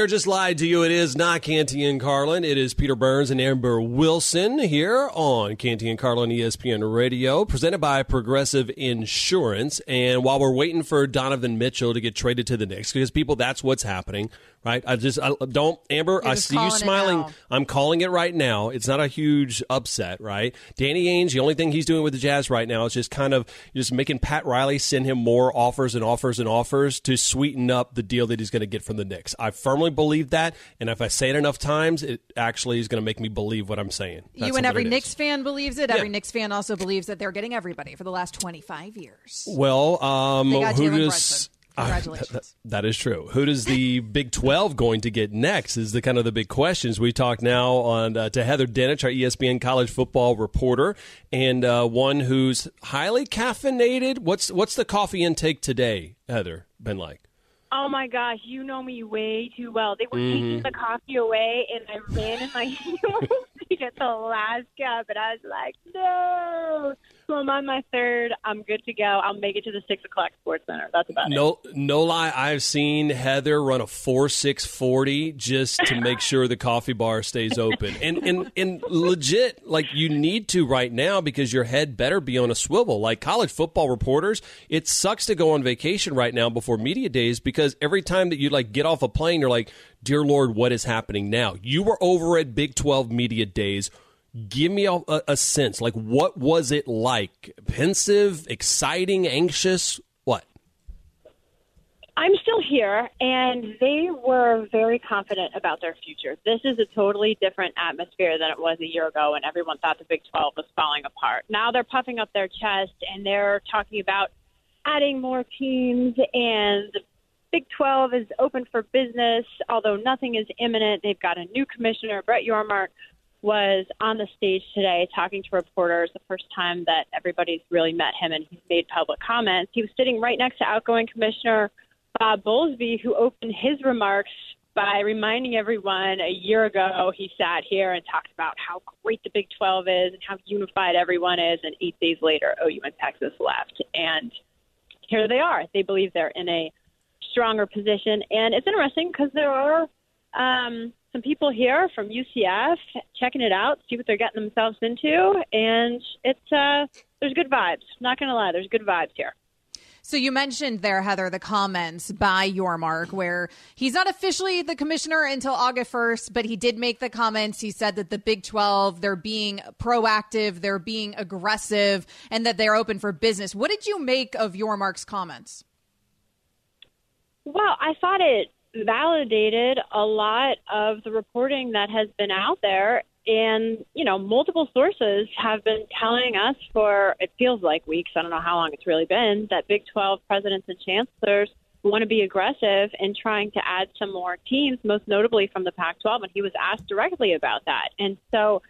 I just lied to you. It is not Canty and Carlin. It is Peter Burns and Amber Wilson here on Canty and Carlin ESPN Radio, presented by Progressive Insurance. And while we're waiting for Donovan Mitchell to get traded to the Knicks, because people, that's what's happening right? I just I don't Amber. I see you smiling. I'm calling it right now. It's not a huge upset, right? Danny Ainge. The only thing he's doing with the Jazz right now is just kind of just making Pat Riley send him more offers and offers and offers to sweeten up the deal that he's going to get from the Knicks. I firmly believe that, and if I say it enough times, it actually is going to make me believe what I'm saying. That's you and every Knicks fan believes it. Yeah. Every Knicks fan also believes that they're getting everybody for the last 25 years. Well, um, who does Congratulations. Uh, that, that is true. Who does the Big 12 going to get next is the kind of the big questions. We talk now on uh, to Heather Dinich, our ESPN college football reporter, and uh, one who's highly caffeinated. What's what's the coffee intake today, Heather, been like? Oh my gosh, you know me way too well. They were mm-hmm. taking the coffee away, and I ran in my heels to get the last cup, and I was like, no. So I'm on my third. I'm good to go. I'll make it to the six o'clock Sports Center. That's about no, it. No lie, I've seen Heather run a four six forty just to make sure the coffee bar stays open. And and and legit, like you need to right now because your head better be on a swivel. Like college football reporters, it sucks to go on vacation right now before media days because every time that you like get off a plane, you're like, "Dear Lord, what is happening now?" You were over at Big Twelve media days give me a, a, sense. Like what was it like? Pensive exciting anxious? What? I'm still here and they were very confident about their future. This is a totally different atmosphere than it was a year ago when everyone thought the big 12 was falling apart. Now they're puffing up their chest and they're talking about adding more teams and the Big 12 is open for business, although nothing is imminent. They've got a new commissioner, Brett Yormark, was on the stage today talking to reporters the first time that everybody's really met him and he's made public comments. He was sitting right next to outgoing Commissioner Bob Bowlesby, who opened his remarks by reminding everyone a year ago he sat here and talked about how great the Big 12 is and how unified everyone is. And eight days later, OU and Texas left. And here they are. They believe they're in a stronger position. And it's interesting because there are um, some people here from UCF checking it out, see what they're getting themselves into, and it's uh, there's good vibes. Not going to lie, there's good vibes here. So you mentioned there, Heather, the comments by Yormark, where he's not officially the commissioner until August 1st, but he did make the comments. He said that the Big 12, they're being proactive, they're being aggressive, and that they're open for business. What did you make of Yormark's comments? Well, I thought it validated a lot of the reporting that has been out there. And, you know, multiple sources have been telling us for, it feels like weeks, I don't know how long it's really been, that Big 12 presidents and chancellors want to be aggressive in trying to add some more teams, most notably from the Pac 12. And he was asked directly about that. And so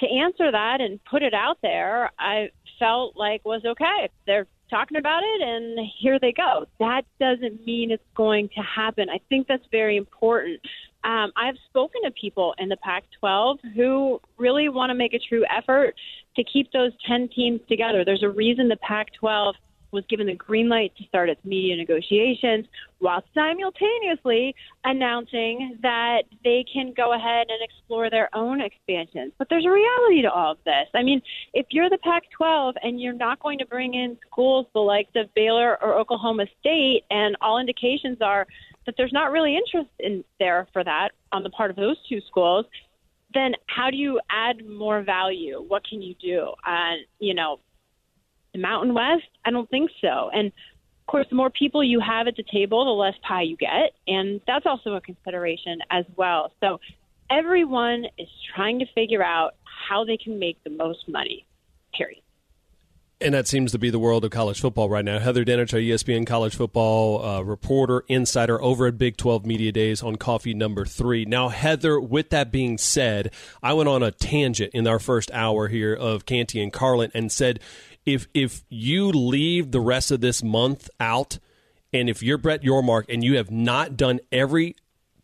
to answer that and put it out there, I felt like was okay. They're talking about it, and here they go. That doesn't mean it's going to happen. I think that's very important. Um, I've spoken to people in the Pac 12 who really want to make a true effort to keep those 10 teams together. There's a reason the Pac 12 was given the green light to start its media negotiations while simultaneously announcing that they can go ahead and explore their own expansions. But there's a reality to all of this. I mean, if you're the Pac 12 and you're not going to bring in schools the likes of Baylor or Oklahoma State, and all indications are that there's not really interest in there for that on the part of those two schools, then how do you add more value? What can you do? And, uh, you know, the Mountain West? I don't think so. And of course, the more people you have at the table, the less pie you get. And that's also a consideration as well. So everyone is trying to figure out how they can make the most money, period. And that seems to be the world of college football right now. Heather Dinich, our ESPN college football uh, reporter, insider over at Big 12 Media Days on coffee number three. Now, Heather, with that being said, I went on a tangent in our first hour here of Canty and Carlin and said, if if you leave the rest of this month out, and if you're Brett Yormark and you have not done every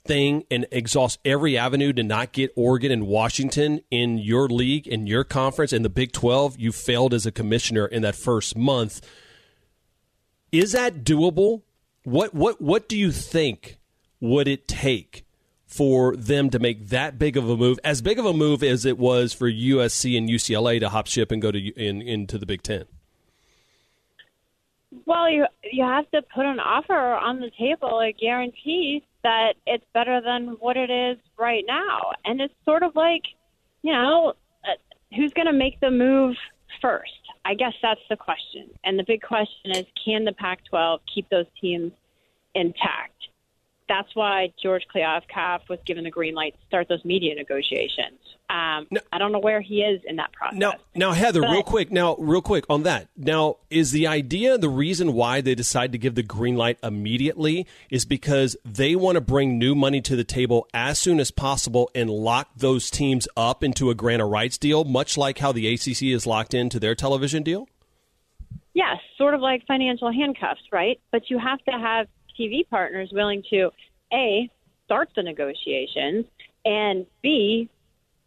thing and exhaust every avenue to not get Oregon and Washington in your league, in your conference, in the Big 12, you failed as a commissioner in that first month. Is that doable? What what what do you think would it take for them to make that big of a move, as big of a move as it was for USC and UCLA to hop ship and go to in, into the Big Ten? Well, you you have to put an offer on the table, a guarantee that it's better than what it is right now, and it's sort of like, you know, uh, who's going to make the move first? I guess that's the question, and the big question is, can the Pac-12 keep those teams intact? That's why George Kliavkoff was given the green light to start those media negotiations. Um, no, I don't know where he is in that process. Now, now Heather, but, real quick, now, real quick on that. Now, is the idea the reason why they decide to give the green light immediately is because they want to bring new money to the table as soon as possible and lock those teams up into a grant of rights deal, much like how the ACC is locked into their television deal? Yes, sort of like financial handcuffs, right? But you have to have TV partners willing to a start the negotiations and b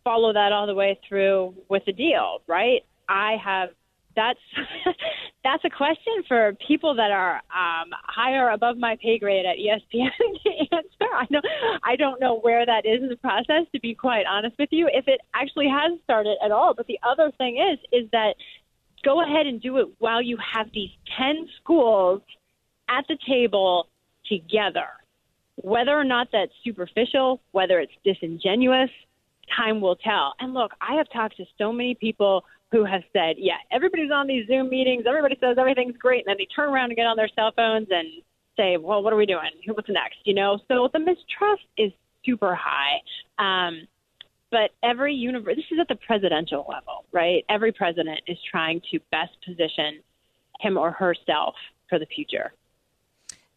follow that all the way through with the deal, right? I have that's that's a question for people that are um, higher above my pay grade at ESPN to answer. I know I don't know where that is in the process. To be quite honest with you, if it actually has started at all. But the other thing is, is that go ahead and do it while you have these ten schools at the table together. Whether or not that's superficial, whether it's disingenuous, time will tell. And look, I have talked to so many people who have said, yeah, everybody's on these Zoom meetings, everybody says everything's great, and then they turn around and get on their cell phones and say, well, what are we doing? What's next? You know, so the mistrust is super high. Um, but every universe, this is at the presidential level, right? Every president is trying to best position him or herself for the future.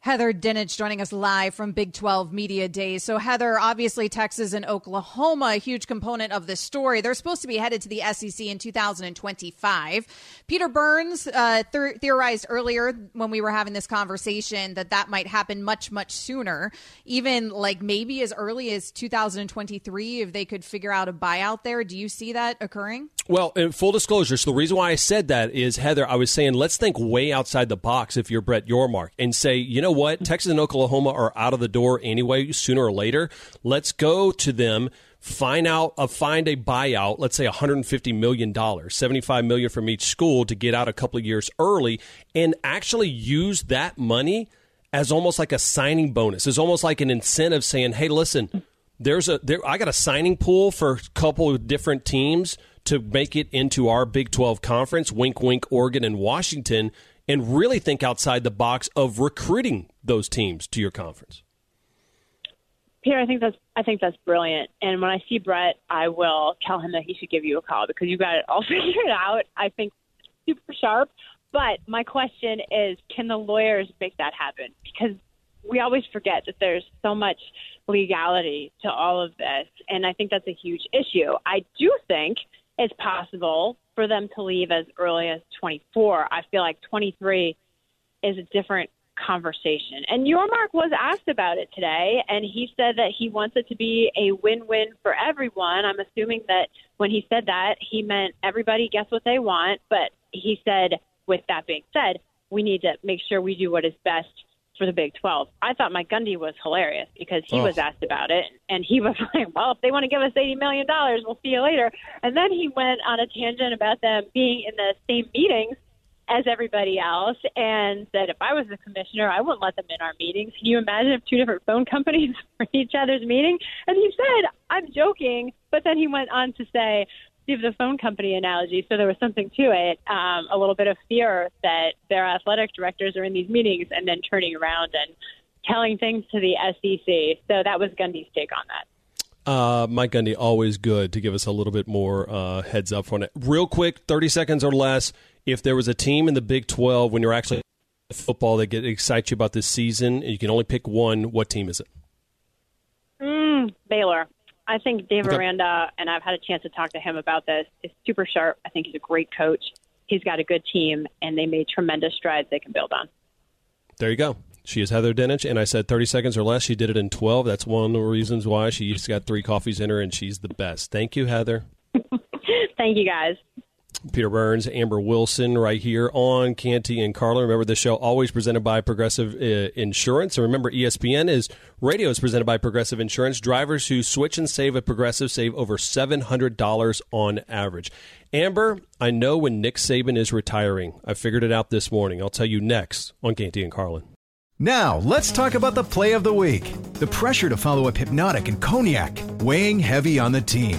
Heather Dinich joining us live from Big 12 Media Days. So, Heather, obviously, Texas and Oklahoma, a huge component of this story. They're supposed to be headed to the SEC in 2025. Peter Burns uh, th- theorized earlier when we were having this conversation that that might happen much, much sooner, even like maybe as early as 2023 if they could figure out a buyout there. Do you see that occurring? Well, in full disclosure, so the reason why I said that is, Heather, I was saying let's think way outside the box if you're Brett Yormark and say, you know what, Texas and Oklahoma are out of the door anyway, sooner or later. Let's go to them, find out, uh, find a buyout, let's say 150 million dollars, 75 million from each school to get out a couple of years early, and actually use that money as almost like a signing bonus. It's almost like an incentive saying, hey, listen, there's a there, I got a signing pool for a couple of different teams to make it into our Big 12 conference, wink, wink, Oregon and Washington, and really think outside the box of recruiting those teams to your conference? Peter, I think that's I think that's brilliant. And when I see Brett, I will tell him that he should give you a call because you got it all figured out. I think super sharp. But my question is, can the lawyers make that happen? Because we always forget that there's so much legality to all of this, and I think that's a huge issue. I do think it's possible for them to leave as early as 24. I feel like 23 is a different conversation. And Yormark was asked about it today, and he said that he wants it to be a win-win for everyone. I'm assuming that when he said that, he meant everybody gets what they want. But he said, with that being said, we need to make sure we do what is best for the Big 12. I thought Mike Gundy was hilarious because he oh. was asked about it and he was like, well, if they want to give us $80 million, we'll see you later. And then he went on a tangent about them being in the same meetings as everybody else and said, if I was the commissioner, I wouldn't let them in our meetings. Can you imagine if two different phone companies were in each other's meeting? And he said, I'm joking. But then he went on to say, give the phone company analogy, so there was something to it. Um, a little bit of fear that their athletic directors are in these meetings and then turning around and telling things to the SEC. So that was Gundy's take on that. Uh, Mike Gundy, always good to give us a little bit more uh, heads up on it. Real quick, 30 seconds or less. If there was a team in the Big 12 when you're actually football that get excites you about this season, and you can only pick one, what team is it? Mm, Baylor. I think Dave okay. Aranda, and I've had a chance to talk to him about this, is super sharp. I think he's a great coach. He's got a good team, and they made tremendous strides they can build on. There you go. She is Heather Dinich, and I said 30 seconds or less. She did it in 12. That's one of the reasons why she's got three coffees in her, and she's the best. Thank you, Heather. Thank you, guys. Peter Burns, Amber Wilson, right here on Canty and Carlin. Remember, the show always presented by Progressive uh, Insurance. And remember, ESPN is radio is presented by Progressive Insurance. Drivers who switch and save at Progressive save over seven hundred dollars on average. Amber, I know when Nick Saban is retiring. I figured it out this morning. I'll tell you next on Canty and Carlin. Now, let's talk about the play of the week. The pressure to follow up Hypnotic and Cognac, weighing heavy on the team.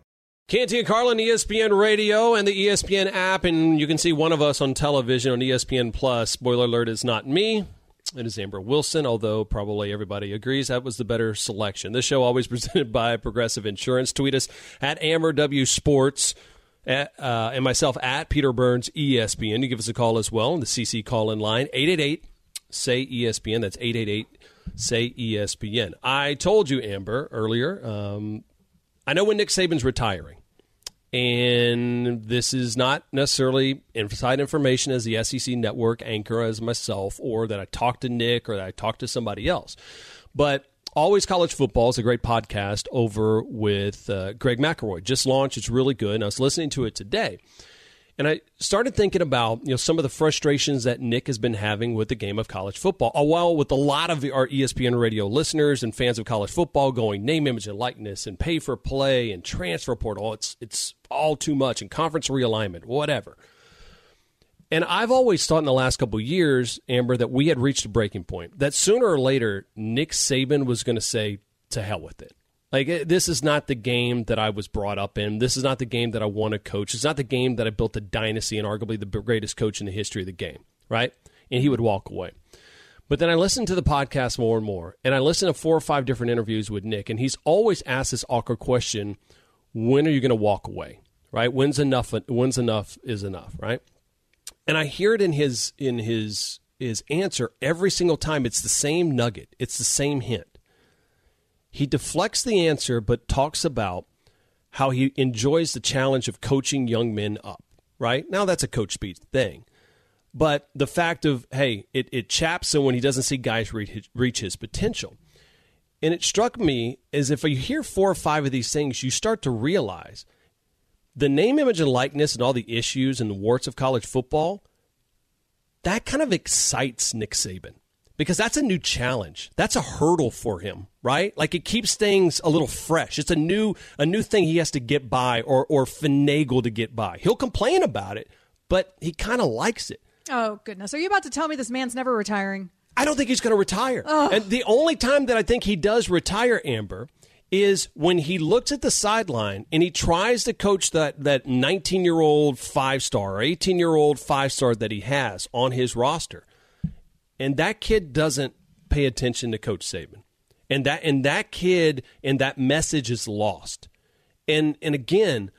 Canty and Carlin, ESPN Radio, and the ESPN app, and you can see one of us on television on ESPN Plus. Spoiler alert: is not me. It is Amber Wilson, although probably everybody agrees that was the better selection. This show always presented by Progressive Insurance. Tweet us at Amber W Sports. At, uh, and myself at Peter Burns ESPN. You give us a call as well on the CC call in line 888 say ESPN. That's 888 say ESPN. I told you, Amber, earlier. Um, I know when Nick Saban's retiring and this is not necessarily inside information as the SEC network anchor as myself, or that I talked to Nick or that I talked to somebody else. But Always College Football is a great podcast over with uh, Greg McElroy. Just launched. It's really good. And I was listening to it today. And I started thinking about you know some of the frustrations that Nick has been having with the game of college football. Uh, well, with a lot of our ESPN radio listeners and fans of college football going name, image, and likeness, and pay for play and transfer portal, it's it's all too much, and conference realignment, whatever. And I've always thought in the last couple years, Amber, that we had reached a breaking point. That sooner or later, Nick Saban was going to say, "To hell with it." Like eh, this is not the game that I was brought up in. This is not the game that I want to coach. It's not the game that I built a dynasty and arguably the greatest coach in the history of the game, right? And he would walk away. But then I listened to the podcast more and more, and I listened to four or five different interviews with Nick, and he's always asked this awkward question: When are you going to walk away? Right? When's enough? When's enough is enough? Right? And I hear it in his in his his answer every single time. It's the same nugget. It's the same hint he deflects the answer, but talks about how he enjoys the challenge of coaching young men up, right? Now, that's a coach speed thing. But the fact of, hey, it, it chaps him when he doesn't see guys reach his, reach his potential. And it struck me as if you hear four or five of these things, you start to realize the name, image, and likeness and all the issues and the warts of college football, that kind of excites Nick Saban because that's a new challenge. That's a hurdle for him, right? Like it keeps things a little fresh. It's a new a new thing he has to get by or or finagle to get by. He'll complain about it, but he kind of likes it. Oh goodness. Are you about to tell me this man's never retiring? I don't think he's going to retire. And the only time that I think he does retire, Amber, is when he looks at the sideline and he tries to coach that that 19 year old five star or 18 year old five star that he has on his roster and that kid doesn't pay attention to Coach Saban, and that and that kid and that message is lost, and and again.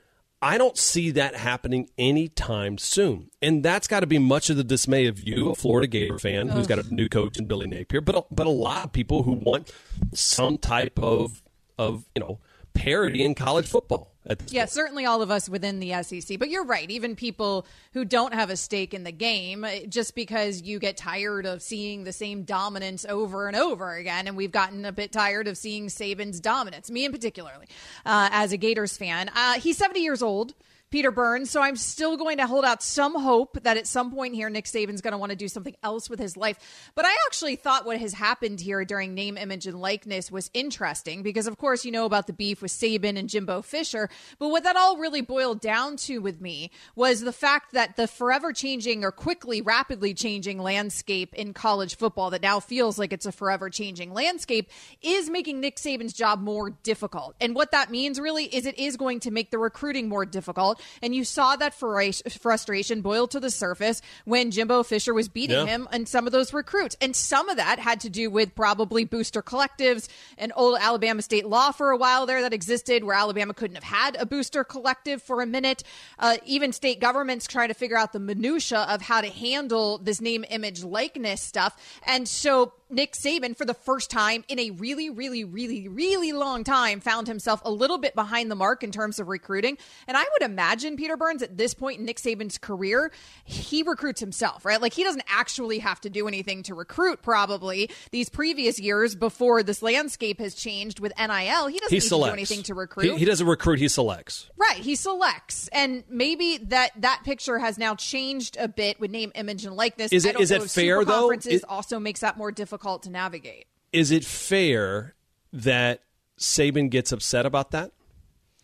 I don't see that happening anytime soon. And that's got to be much of the dismay of you, a Florida Gator fan who's got a new coach in Billy Napier, but but a lot of people who want some type of of, you know, parity in college football yeah, certainly all of us within the SEC. But you're right. Even people who don't have a stake in the game, just because you get tired of seeing the same dominance over and over again, and we've gotten a bit tired of seeing Saban's dominance. Me in particularly, uh, as a Gators fan, uh, he's 70 years old. Peter Burns. So I'm still going to hold out some hope that at some point here, Nick Saban's going to want to do something else with his life. But I actually thought what has happened here during name, image, and likeness was interesting because, of course, you know about the beef with Saban and Jimbo Fisher. But what that all really boiled down to with me was the fact that the forever changing or quickly, rapidly changing landscape in college football that now feels like it's a forever changing landscape is making Nick Saban's job more difficult. And what that means really is it is going to make the recruiting more difficult And you saw that frustration boil to the surface when Jimbo Fisher was beating yeah. him and some of those recruits. And some of that had to do with probably booster collectives, and old Alabama state law for a while there that existed where Alabama couldn't have had a booster collective for a minute. Uh, even state governments trying to figure out the minutia of how to handle this name, image, likeness stuff. And so Nick Saban, for the first time in a really, really, really, really long time, found himself a little bit behind the mark in terms of recruiting. And I would imagine Peter Burns at this point in Nick Saban's career, he recruits himself, right? Like he doesn't actually have to do anything to recruit, probably. These previous years before this landscape has changed with NIL, he doesn't he need to do anything to recruit. He, he doesn't recruit, he selects. Right. He selects. And maybe that that picture has now changed a bit with name, image, and likeness. Is it, is it fair, though? It also makes that more difficult difficult to navigate. Is it fair that Saban gets upset about that?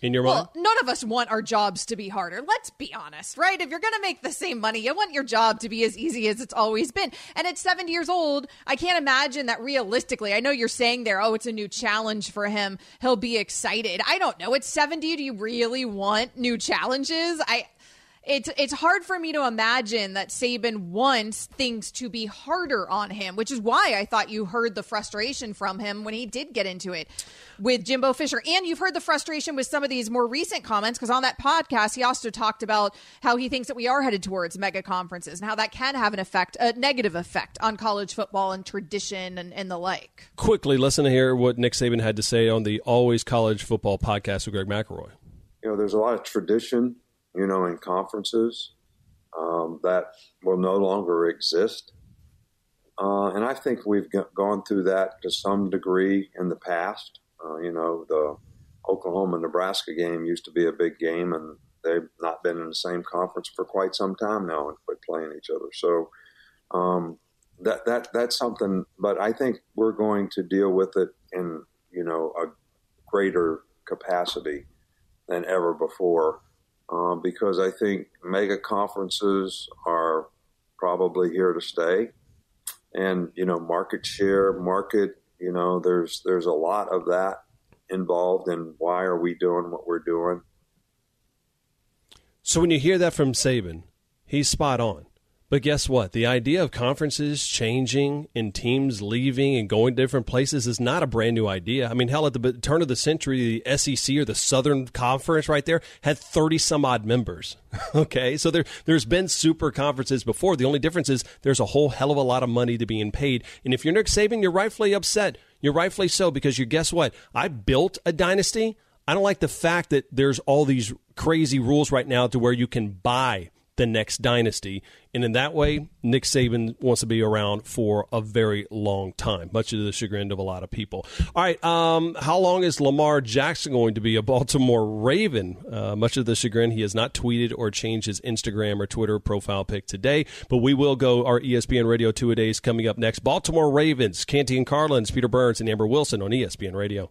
In your well, mind? none of us want our jobs to be harder. Let's be honest, right? If you're going to make the same money, you want your job to be as easy as it's always been. And at 70 years old, I can't imagine that realistically. I know you're saying there, oh, it's a new challenge for him. He'll be excited. I don't know. At 70, do you really want new challenges? I it's it's hard for me to imagine that Saban wants things to be harder on him, which is why I thought you heard the frustration from him when he did get into it with Jimbo Fisher. And you've heard the frustration with some of these more recent comments because on that podcast he also talked about how he thinks that we are headed towards mega conferences and how that can have an effect, a negative effect on college football and tradition and, and the like. Quickly, listen to hear what Nick Saban had to say on the Always College Football podcast with Greg McElroy. You know, there's a lot of tradition you know, in conferences um, that will no longer exist. Uh, and I think we've g- gone through that to some degree in the past. Uh, you know, the Oklahoma Nebraska game used to be a big game, and they've not been in the same conference for quite some time now and quit playing each other. So um, that that that's something. But I think we're going to deal with it in you know a greater capacity than ever before uh, because I think mega conferences are probably here to stay. And you know, market share, market, you know, there's there's a lot of that involved in why are we doing what we're doing. So when you hear that from Saban, he's spot on. But guess what? The idea of conferences changing and teams leaving and going to different places is not a brand new idea. I mean, hell, at the turn of the century, the SEC or the Southern Conference right there had 30 some odd members. okay. So there, there's been super conferences before. The only difference is there's a whole hell of a lot of money to be being paid. And if you're Nick Saban, you're rightfully upset. You're rightfully so because you guess what? I built a dynasty. I don't like the fact that there's all these crazy rules right now to where you can buy the next dynasty. And in that way, Nick Saban wants to be around for a very long time, much to the chagrin of a lot of people. All right, um, how long is Lamar Jackson going to be a Baltimore Raven? Uh, much of the chagrin, he has not tweeted or changed his Instagram or Twitter profile pic today, but we will go our ESPN Radio Two a Days coming up next. Baltimore Ravens, Canty and Carlin's, Peter Burns and Amber Wilson on ESPN Radio.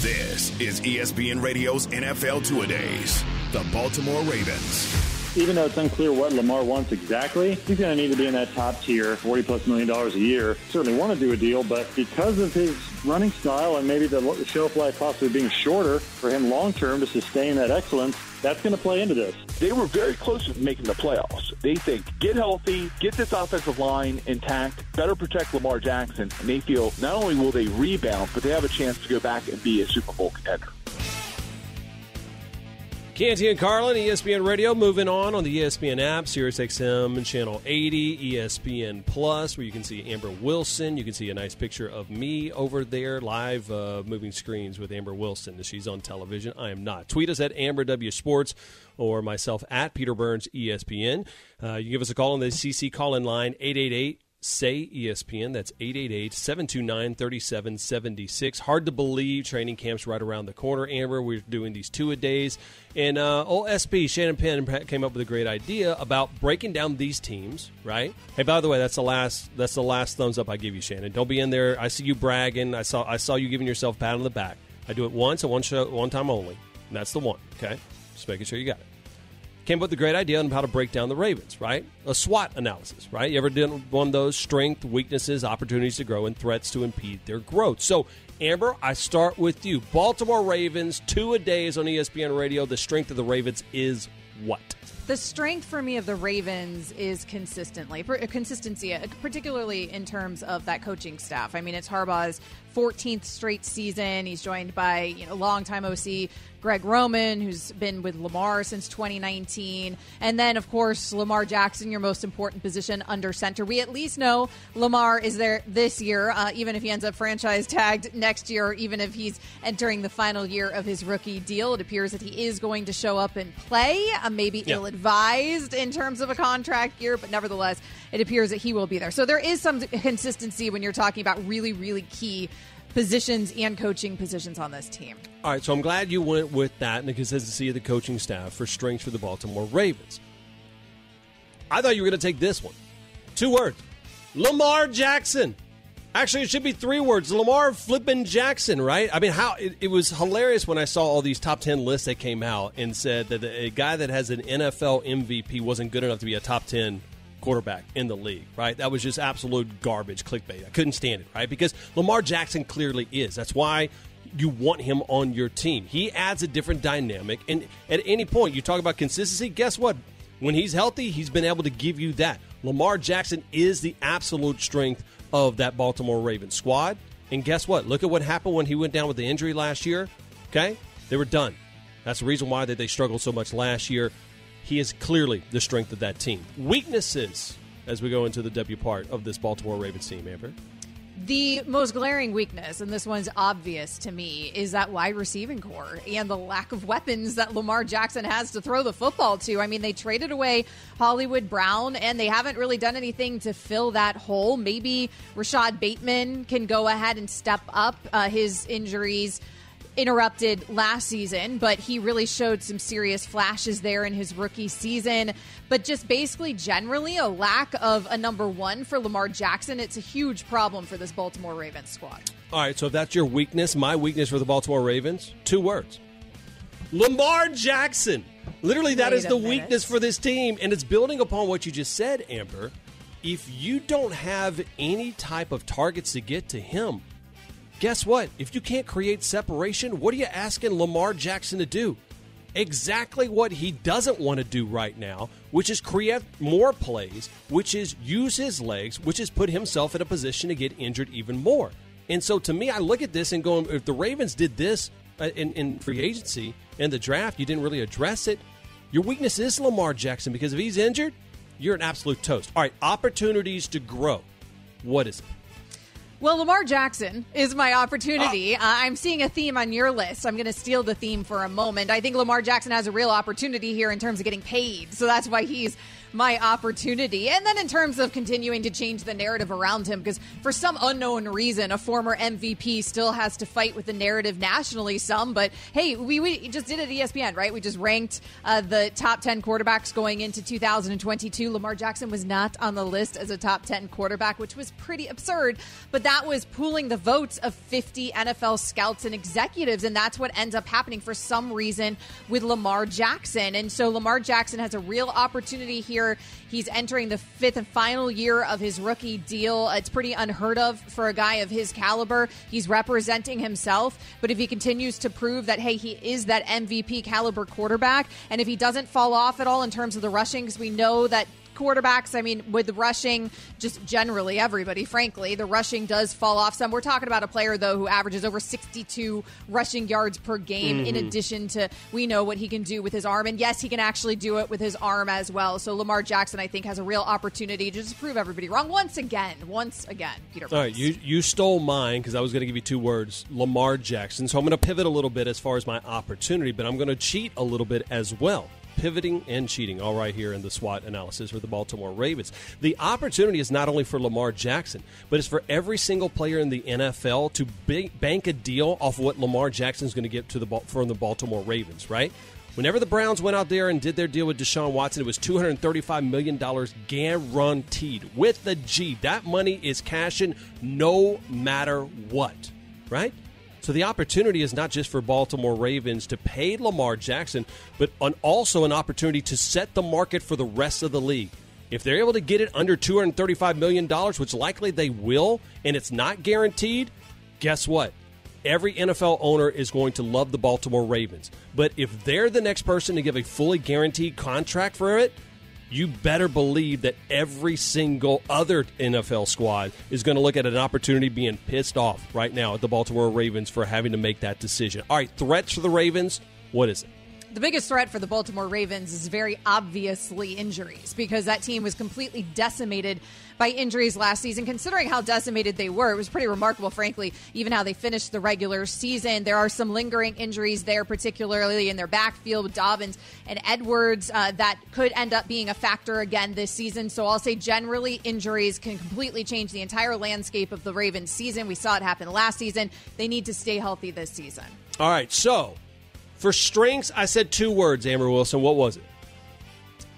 This is ESPN Radio's NFL Two Days. The Baltimore Ravens. Even though it's unclear what Lamar wants exactly, he's going to need to be in that top tier, 40 plus million dollars a year. Certainly want to do a deal, but because of his running style and maybe the shelf life possibly being shorter for him long term to sustain that excellence, that's going to play into this. They were very close to making the playoffs. They think get healthy, get this offensive line intact, better protect Lamar Jackson, and they feel not only will they rebound, but they have a chance to go back and be a Super Bowl contender. Canty and Carlin, ESPN Radio, moving on on the ESPN app, SiriusXM Channel 80, ESPN Plus, where you can see Amber Wilson. You can see a nice picture of me over there, live uh, moving screens with Amber Wilson. She's on television. I am not. Tweet us at Amber W Sports or myself at Peter Burns ESPN. Uh, you give us a call on the CC call in line 888 say ESPN. That's 888-729-3776. Hard to believe training camp's right around the corner. Amber, we're doing these two a days, and uh, old SP Shannon Penn came up with a great idea about breaking down these teams. Right? Hey, by the way, that's the last that's the last thumbs up I give you, Shannon. Don't be in there. I see you bragging. I saw I saw you giving yourself a pat on the back. I do it once and one show, one time only. And that's the one. Okay, just making sure you got it came up with a great idea on how to break down the Ravens, right? A SWOT analysis, right? You ever done one of those strength, weaknesses, opportunities to grow, and threats to impede their growth? So, Amber, I start with you. Baltimore Ravens, two a days on ESPN Radio. The strength of the Ravens is what? The strength for me of the Ravens is consistently consistency, uh, particularly in terms of that coaching staff. I mean, it's Harbaugh's 14th straight season. He's joined by you know longtime OC Greg Roman, who's been with Lamar since 2019. And then, of course, Lamar Jackson, your most important position under center. We at least know Lamar is there this year, uh, even if he ends up franchise tagged next year, or even if he's entering the final year of his rookie deal. It appears that he is going to show up and play, uh, maybe ill advised in terms of a contract year, but nevertheless, it appears that he will be there. So there is some consistency when you're talking about really, really key positions and coaching positions on this team. All right, so I'm glad you went with that and the consistency of the coaching staff for strength for the Baltimore Ravens. I thought you were going to take this one. Two words Lamar Jackson. Actually, it should be three words. Lamar flippin' Jackson, right? I mean, how it, it, was hilarious when I saw all these top 10 lists that came out and said that a guy that has an NFL MVP wasn't good enough to be a top 10 quarterback in the league, right? That was just absolute garbage clickbait. I couldn't stand it, right? Because Lamar Jackson clearly is. That's why you want him on your team. He adds a different dynamic. And at any point, you talk about consistency, guess what? When he's healthy, he's been able to give you that. Lamar Jackson is the absolute strength of that Baltimore Ravens squad. And guess what? Look at what happened when he went down with the injury last year. Okay? They were done. That's the reason why they struggled so much last year. He is clearly the strength of that team. Weaknesses as we go into the W part of this Baltimore Ravens team, Amber. The most glaring weakness, and this one's obvious to me, is that wide receiving corps and the lack of weapons that Lamar Jackson has to throw the football to. I mean, they traded away Hollywood Brown, and they haven't really done anything to fill that hole. Maybe Rashod Bateman can go ahead and step up. Uh, his injuries interrupted last season, but he really showed some serious flashes there in his rookie season. But just basically, generally, a lack of a number one for Lamar Jackson. It's a huge problem for this Baltimore Ravens squad. All right, so if that's your weakness, my weakness for the Baltimore Ravens, two words Lamar Jackson. Literally, that Wait is the minute. weakness for this team. And it's building upon what you just said, Amber. If you don't have any type of targets to get to him, Guess what? If you can't create separation, what are you asking Lamar Jackson to do? Exactly what he doesn't want to do right now, which is create more plays, which is use his legs, which is put himself in a position to get injured even more. And so to me, I look at this and go, if the Ravens did this uh, in, in free agency and the draft, you didn't really address it. Your weakness is Lamar Jackson because if he's injured, you're an absolute toast. All right, opportunities to grow. What is it? Well, Lamar Jackson is my opportunity. Uh, I'm seeing a theme on your list. I'm going to steal the theme for a moment. I think Lamar Jackson has a real opportunity here in terms of getting paid. So that's why he's my opportunity. And then in terms of continuing to change the narrative around him, because for some unknown reason, a former MVP still has to fight with the narrative nationally, some. But hey, we, we just did it at ESPN, right? We just ranked uh, the top 10 quarterbacks going into 2022. Lamar Jackson was not on the list as a top 10 quarterback, which was pretty absurd. But that was pooling the votes of 50 NFL scouts and executives. And that's what ends up happening for some reason with Lamar Jackson. And so Lamar Jackson has a real opportunity here He's entering the fifth and final year of his rookie deal. It's pretty unheard of for a guy of his caliber. He's representing himself, but if he continues to prove that, hey, he is that MVP caliber quarterback, and if he doesn't fall off at all in terms of the rushing, because we know that quarterbacks, I mean, with rushing, just generally everybody, frankly, the rushing does fall off some. We're talking about a player, though, who averages over 62 rushing yards per game, mm-hmm. in addition to we know what he can do with his arm. And yes, he can actually do it with his arm as well. So Lamar Jackson, I think, has a real opportunity to just prove everybody wrong once again. Once again, Peter. All right, you, you stole mine because I was going to give you two words Lamar Jackson. So I'm going to pivot a little bit as far as my opportunity, but I'm going to cheat a little bit as well pivoting and cheating, all right here in the SWOT analysis for the Baltimore Ravens. The opportunity is not only for Lamar Jackson, but it's for every single player in the NFL to bank a deal off what Lamar Jackson is going to get to the from the Baltimore Ravens, right? Whenever the Browns went out there and did their deal with Deshaun Watson, it was $235 million guaranteed with the G. That money is cashing no matter what, right? So the opportunity is not just for Baltimore Ravens to pay Lamar Jackson, but an, also an opportunity to set the market for the rest of the league. If they're able to get it under $235 million, which likely they will, and it's not guaranteed, guess what? Every NFL owner is going to love the Baltimore Ravens. But if they're the next person to give a fully guaranteed contract for it, you better believe that every single other NFL squad is going to look at an opportunity being pissed off right now at the Baltimore Ravens for having to make that decision. All right, threats for the Ravens. What is it? The biggest threat for the Baltimore Ravens is very obviously injuries because that team was completely decimated by injuries last season. Considering how decimated they were, it was pretty remarkable, frankly, even how they finished the regular season. There are some lingering injuries there, particularly in their backfield with Dobbins and Edwards, uh, that could end up being a factor again this season. So I'll say generally, injuries can completely change the entire landscape of the Ravens season. We saw it happen last season. They need to stay healthy this season. All right, so for strengths, I said two words, Amber Wilson. What was it?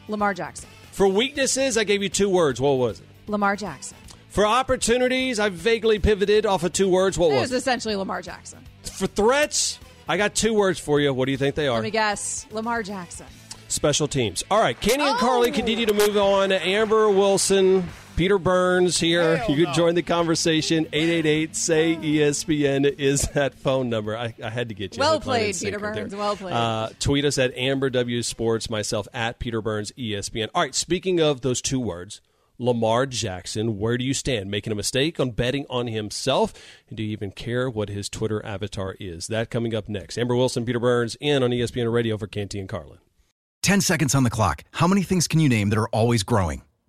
Lamar Jackson. For weaknesses, I gave you two words. What was it? Lamar Jackson. For opportunities, I vaguely pivoted off of two words. What it was it? was essentially Lamar Jackson. For threats, I got two words for you. What do you think they are? Let me guess. Lamar Jackson. Special teams. All right, Canty and Oh. Carly continue to move on. Amber Wilson, Peter Burns here. Hell you could no. join the conversation. 888 say ESPN is that phone number. I, I had to get you. Well hook, line, and played, sinker Peter there. Burns. Well played. Uh, tweet us at Amber W Sports, myself at Peter Burns ESPN. All right, speaking of those two words, Lamar Jackson, where do you stand? Making a mistake on betting on himself? And do you even care what his Twitter avatar is? That coming up next. Amber Wilson, Peter Burns, in on ESPN Radio for Canty and Carlin. 10 seconds on the clock. How many things can you name that are always growing?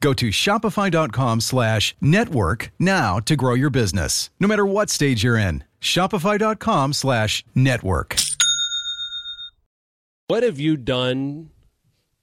Go to shopify.com slash network now to grow your business, no matter what stage you're in. Shopify.com slash network. What have you done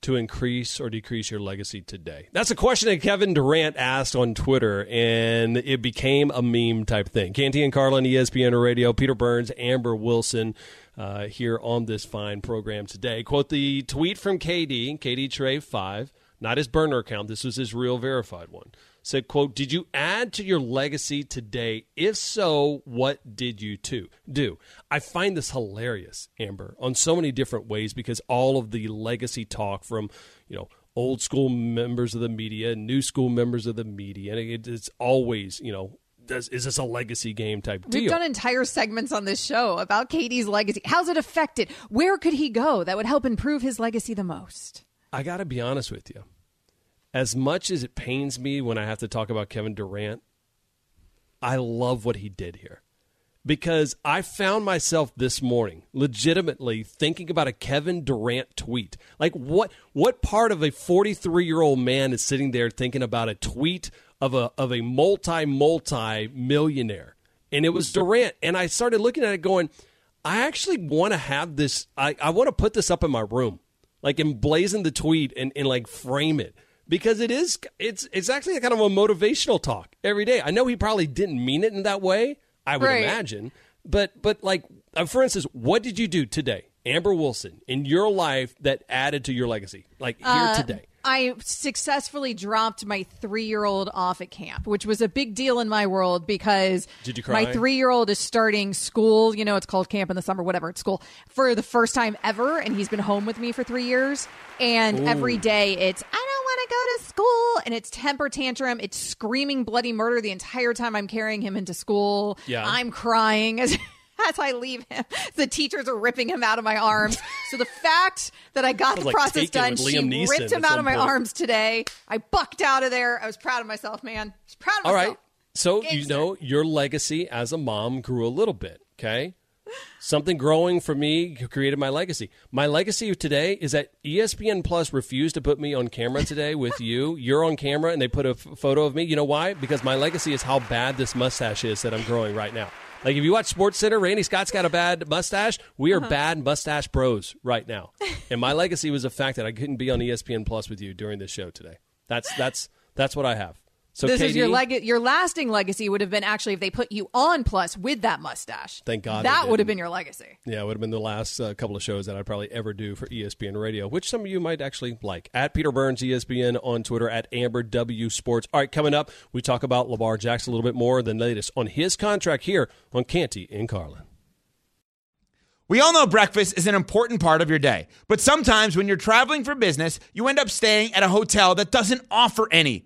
to increase or decrease your legacy today? That's a question that Kevin Durant asked on Twitter, and it became a meme type thing. Canty and Carlin, ESPN Radio, Peter Burns, Amber Wilson uh, here on this fine program today. Quote the tweet from KD, KD Trey 5, not his burner account, this was his real verified one. Said, quote, did you add to your legacy today? If so, what did you to do? I find this hilarious, Amber, on so many different ways because all of the legacy talk from, you know, old school members of the media, new school members of the media, and it, it's always, you know, does, is this a legacy game type deal? We've done entire segments on this show about KD's legacy. How's it affected? Where could he go that would help improve his legacy the most? I got to be honest with you. As much as it pains me when I have to talk about Kevin Durant, I love what he did here. Because I found myself this morning legitimately thinking about a Kevin Durant tweet. Like what what part of a 43-year-old man is sitting there thinking about a tweet of a of a multi multi millionaire? And it was Durant and I started looking at it going, I actually want to have this I, I want to put this up in my room. Like emblazon the tweet and, and like frame it because it is it's it's actually kind of a motivational talk every day. I know he probably didn't mean it in that way. I would Right. imagine, but but like uh, for instance, what did you do today, Amber Wilson, in your life that added to your legacy? Like here Uh, today. I successfully dropped my three year old off at camp, which was a big deal in my world because Did you cry? my three year old is starting school. You know, it's called camp in the summer, whatever, it's school for the first time ever. And he's been home with me for three years. And every day it's, I don't want to go to school. And it's temper tantrum. It's screaming bloody murder the entire time I'm carrying him into school. Yeah. I'm crying as. I leave him, the teachers are ripping him out of my arms. So the fact that I got Sounds the like process done, she ripped him out of my point. arms today. I bucked out of there. I was proud of myself, man. I was proud of All myself. right. So you know your legacy as a mom grew a little bit. Okay. Something growing for me created my legacy. My legacy today is that ESPN Plus refused to put me on camera today with you. You're on camera, and they put a f- photo of me. You know why? Because my legacy is how bad this mustache is that I'm growing right now. Like if you watch Sports Center, Randy Scott's got a bad mustache. We are uh-huh. bad mustache bros right now, and my legacy was the fact that I couldn't be on ESPN Plus with you during this show today. That's that's that's what I have. So this is your KD, leg- your lasting legacy would have been actually if they put you on plus with that mustache. Thank God that would have been your legacy. Yeah, it would have been the last uh, couple of shows that I'd probably ever do for ESPN Radio, which some of you might actually like. At Peter Burns ESPN on Twitter, at Amber W Sports. All right, coming up, we talk about Lamar Jackson a little bit more than latest on his contract here on Canty in Carlin. We all know breakfast is an important part of your day, but sometimes when you're traveling for business, you end up staying at a hotel that doesn't offer any.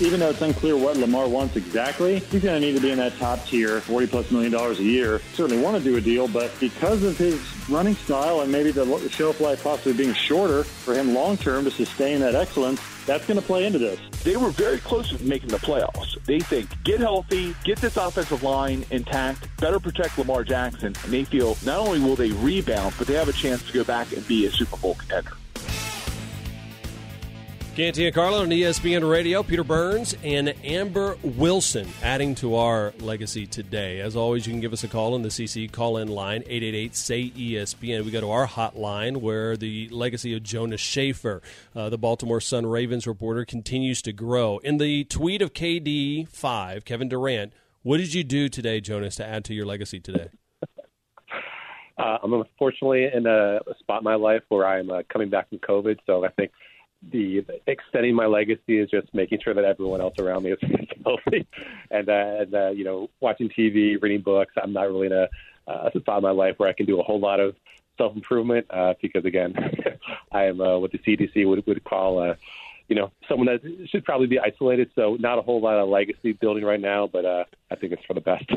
Even though it's unclear what Lamar wants exactly, he's going to need to be in that top tier, 40 plus million dollars a year. Certainly want to do a deal, but because of his running style and maybe the shelf life possibly being shorter for him long term to sustain that excellence, that's going to play into this. They were very close to making the playoffs. They think get healthy, get this offensive line intact, better protect Lamar Jackson, and they feel not only will they rebound, but they have a chance to go back and be a Super Bowl contender. Canty and Carlin on ESPN Radio. Peter Burns and Amber Wilson adding to our legacy today. As always, you can give us a call on the CC call in line 888 say ESPN. We go to our hotline where the legacy of Jonas Shaffer, uh, the Baltimore Sun Ravens reporter, continues to grow. In the tweet of KD5, Kevin Durant, what did you do today, Jonas, to add to your legacy today? Uh, I'm unfortunately in a, a spot in my life where I'm uh, coming back from COVID, so I think the extending my legacy is just making sure that everyone else around me is healthy, and, uh, and uh, you know, watching TV, reading books. I'm not really in a, uh, spot in my life where I can do a whole lot of self improvement uh, because, again, I am uh, what the CDC would would call. Uh, you know, someone that should probably be isolated. So not a whole lot of legacy building right now, but uh, I think it's for the best.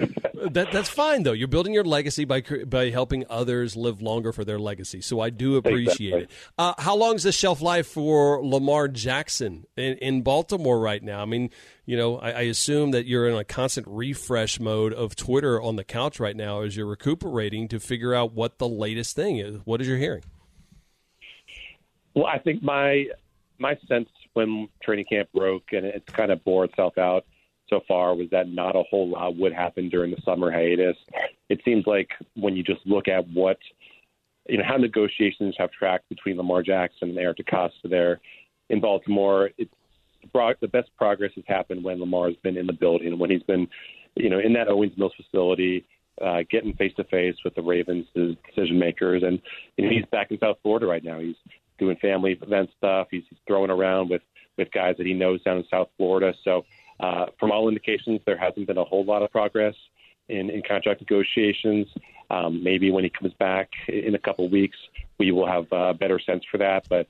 That, that's fine though. You're building your legacy by by helping others live longer for their legacy. So I do appreciate Exactly. it. Uh, how long is the shelf life for Lamar Jackson in, in Baltimore right now? I mean, you know, I, I assume that you're in a constant refresh mode of Twitter on the couch right now as you're recuperating to figure out what the latest thing is. What is your hearing? Well, I think my my sense when training camp broke and it's kind of bore itself out so far was that not a whole lot would happen during the summer hiatus. It seems like when you just look at what you know how negotiations have tracked between Lamar Jackson and Eric DeCosta there in Baltimore, it's the best progress has happened when Lamar's been in the building, when he's been, you know, in that Owings Mills facility, uh, getting face to face with the Ravens, decision makers, and you he's back in South Florida right now. He's doing family event stuff. He's, he's throwing around with with guys that he knows down in South Florida. So, uh, from all indications, there hasn't been a whole lot of progress in, in contract negotiations. Um, maybe when he comes back in a couple weeks, we will have a better sense for that. But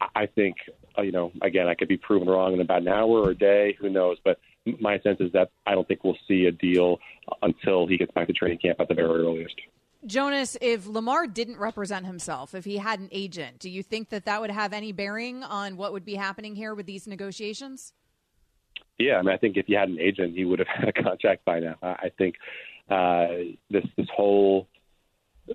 I- I think, uh, you know, again, I could be proven wrong in about an hour or a day. Who knows? But my sense is that I don't think we'll see a deal until he gets back to training camp at the very earliest. Jonas, if Lamar didn't represent himself, if he had an agent, do you think that that would have any bearing on what would be happening here with these negotiations? Yeah, I mean, I think if he had an agent, he would have had a contract by now. I think uh, this this whole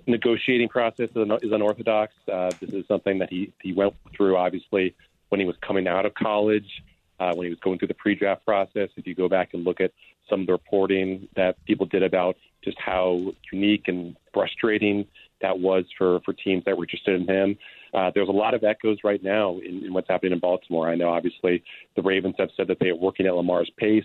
negotiating process is, is unorthodox. Uh, this is something that he he went through, obviously, when he was coming out of college, uh, when he was going through the pre-draft process. If you go back and look at some of the reporting that people did about just how unique and frustrating that was for for teams that were interested in him. Uh, there's a lot of echoes right now in, in what's happening in Baltimore. I know, obviously, the Ravens have said that they are working at Lamar's pace,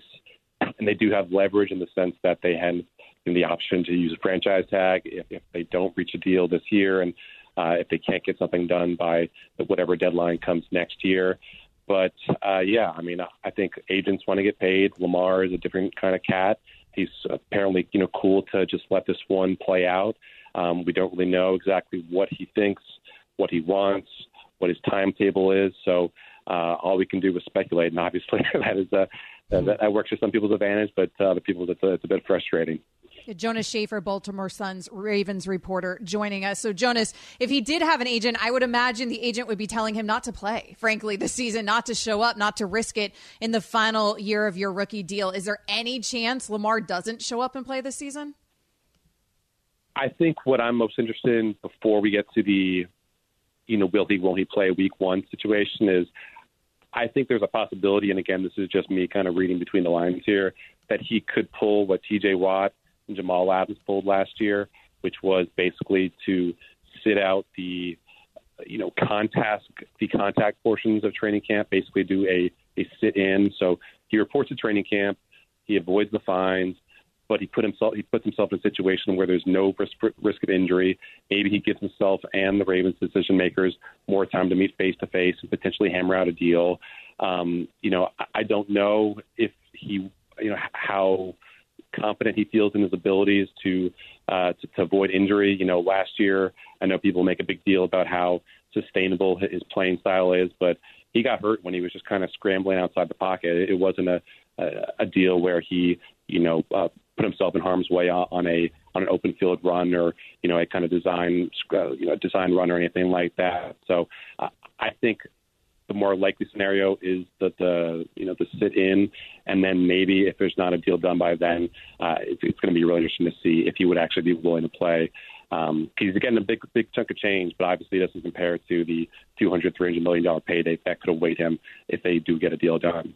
and they do have leverage in the sense that they had the option to use a franchise tag if, if they don't reach a deal this year and uh, if they can't get something done by whatever deadline comes next year. But uh, yeah, I mean, I think agents want to get paid. Lamar is a different kind of cat. He's apparently, you know, cool to just let this one play out. Um, we don't really know exactly what he thinks, what he wants, what his timetable is. So uh, all we can do is speculate, and obviously that is uh, that, that works for some people's advantage, but uh, other people it's a, it's a bit frustrating. Jonas Shaffer, Baltimore Sun's Ravens reporter, joining us. So, Jonas, if he did have an agent, I would imagine the agent would be telling him not to play, frankly, this season, not to show up, not to risk it in the final year of your rookie deal. Is there any chance Lamar doesn't show up and play this season? I think what I'm most interested in before we get to the, you know, will he, won't he play week one situation is I think there's a possibility, and again, this is just me kind of reading between the lines here, that he could pull what TJ Watt Jamal Adams pulled last year, which was basically to sit out the you know contact the contact portions of training camp, basically do a a sit in. So he reports to training camp, he avoids the fines, but he put himself he puts himself in a situation where there's no risk, risk of injury. Maybe he gives himself and the Ravens decision makers more time to meet face to face and potentially hammer out a deal. Um, you know, I don't know if he you know how confident he feels in his abilities to, uh, to to avoid injury. You know, last year I know people make a big deal about how sustainable his playing style is, but he got hurt when he was just kind of scrambling outside the pocket. It wasn't a a, a deal where he you know uh, put himself in harm's way on a on an open field run or you know a kind of design uh, you know design run or anything like that. So uh, I think the more likely scenario is that the you know the sit in, and then maybe if there's not a deal done by then, uh, it's, it's going to be really interesting to see if he would actually be willing to play. Um, he's getting a big, big chunk of change, but obviously doesn't compare to the 200, 300 million dollar payday that could await him if they do get a deal done.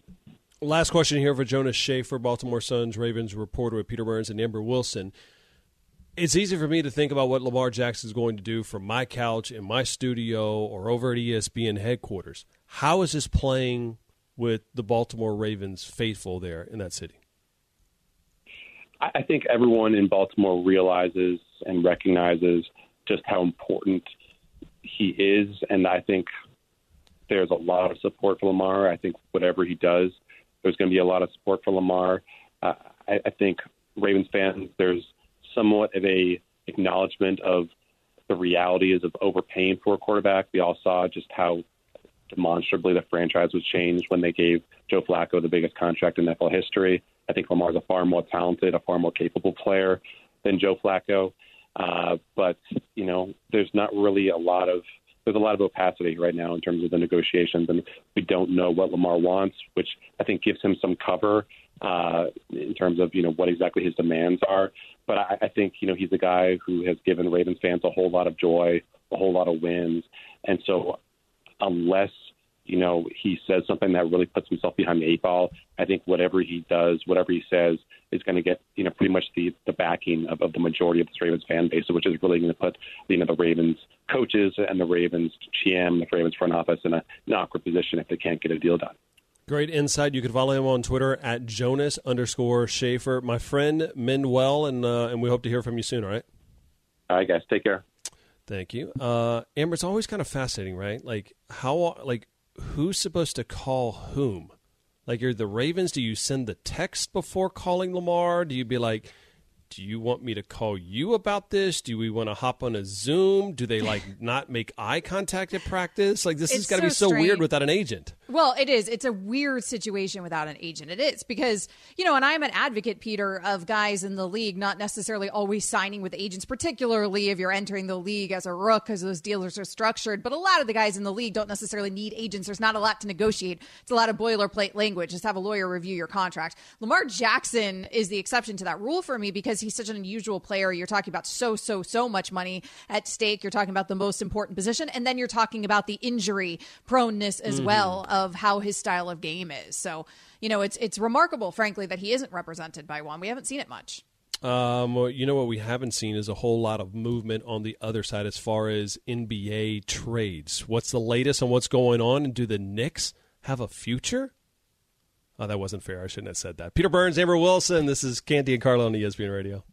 Last question here for Jonas Shaffer, Baltimore Suns Ravens reporter with Peter Burns and Amber Wilson it's easy for me to think about what Lamar Jackson is going to do from my couch in my studio or over at ESPN headquarters. How is this playing with the Baltimore Ravens faithful there in that city? I think everyone in Baltimore realizes and recognizes just how important he is, and I think there's a lot of support for Lamar. I think whatever he does, there's going to be a lot of support for Lamar. Uh, I, I think Ravens fans, there's somewhat of a acknowledgement of the realities of overpaying for a quarterback. We all saw just how demonstrably the franchise was changed when they gave Joe Flacco the biggest contract in NFL history. I think Lamar's a far more talented, a far more capable player than Joe Flacco. Uh, but you know, there's not really a lot of there's a lot of opacity right now in terms of the negotiations, and we don't know what Lamar wants, which I think gives him some cover uh, in terms of you know what exactly his demands are. But I, I think you know he's a guy who has given Ravens fans a whole lot of joy, a whole lot of wins, and so unless you know he says something that really puts himself behind the eight ball, I think whatever he does, whatever he says, is going to get you know pretty much the the backing of, of the majority of the Ravens fan base, which is really going to put you know the Ravens coaches and the Ravens GM, the Ravens front office in a, an awkward position if they can't get a deal done. Great insight. You can follow him on Twitter at Jonas underscore Shaffer. My friend, mend well, and uh, and we hope to hear from you soon. All right. All right, guys. Take care. Thank you, uh, Amber. It's always kind of fascinating, right? Like how, like who's supposed to call whom? Like, you're the Ravens. Do you send the text before calling Lamar? Do you be like? do you want me to call you about this? Do we want to hop on a Zoom? Do they like not make eye contact at practice? Like this has got to so be so strange. weird without an agent. Well, it is. It's a weird situation without an agent. It is because, you know, and I'm an advocate, Peter, of guys in the league not necessarily always signing with agents, particularly if you're entering the league as a rook because those dealers are structured. But a lot of the guys in the league don't necessarily need agents. There's not a lot to negotiate. It's a lot of boilerplate language. Just have a lawyer review your contract. Lamar Jackson is the exception to that rule for me because he's such an unusual player. You're talking about so, so, so much money at stake. You're talking about the most important position. And then you're talking about the injury proneness as mm-hmm. well of how his style of game is. So, you know, it's it's remarkable, frankly, that he isn't represented by one. We haven't seen it much. Um, well, you know what we haven't seen is a whole lot of movement on the other side as far as NBA trades. What's the latest on what's going on, and do the Knicks have a future? Oh, that wasn't fair. I shouldn't have said that. Peter Burns, Amber Wilson. This is Canty and Carlin on ESPN Radio.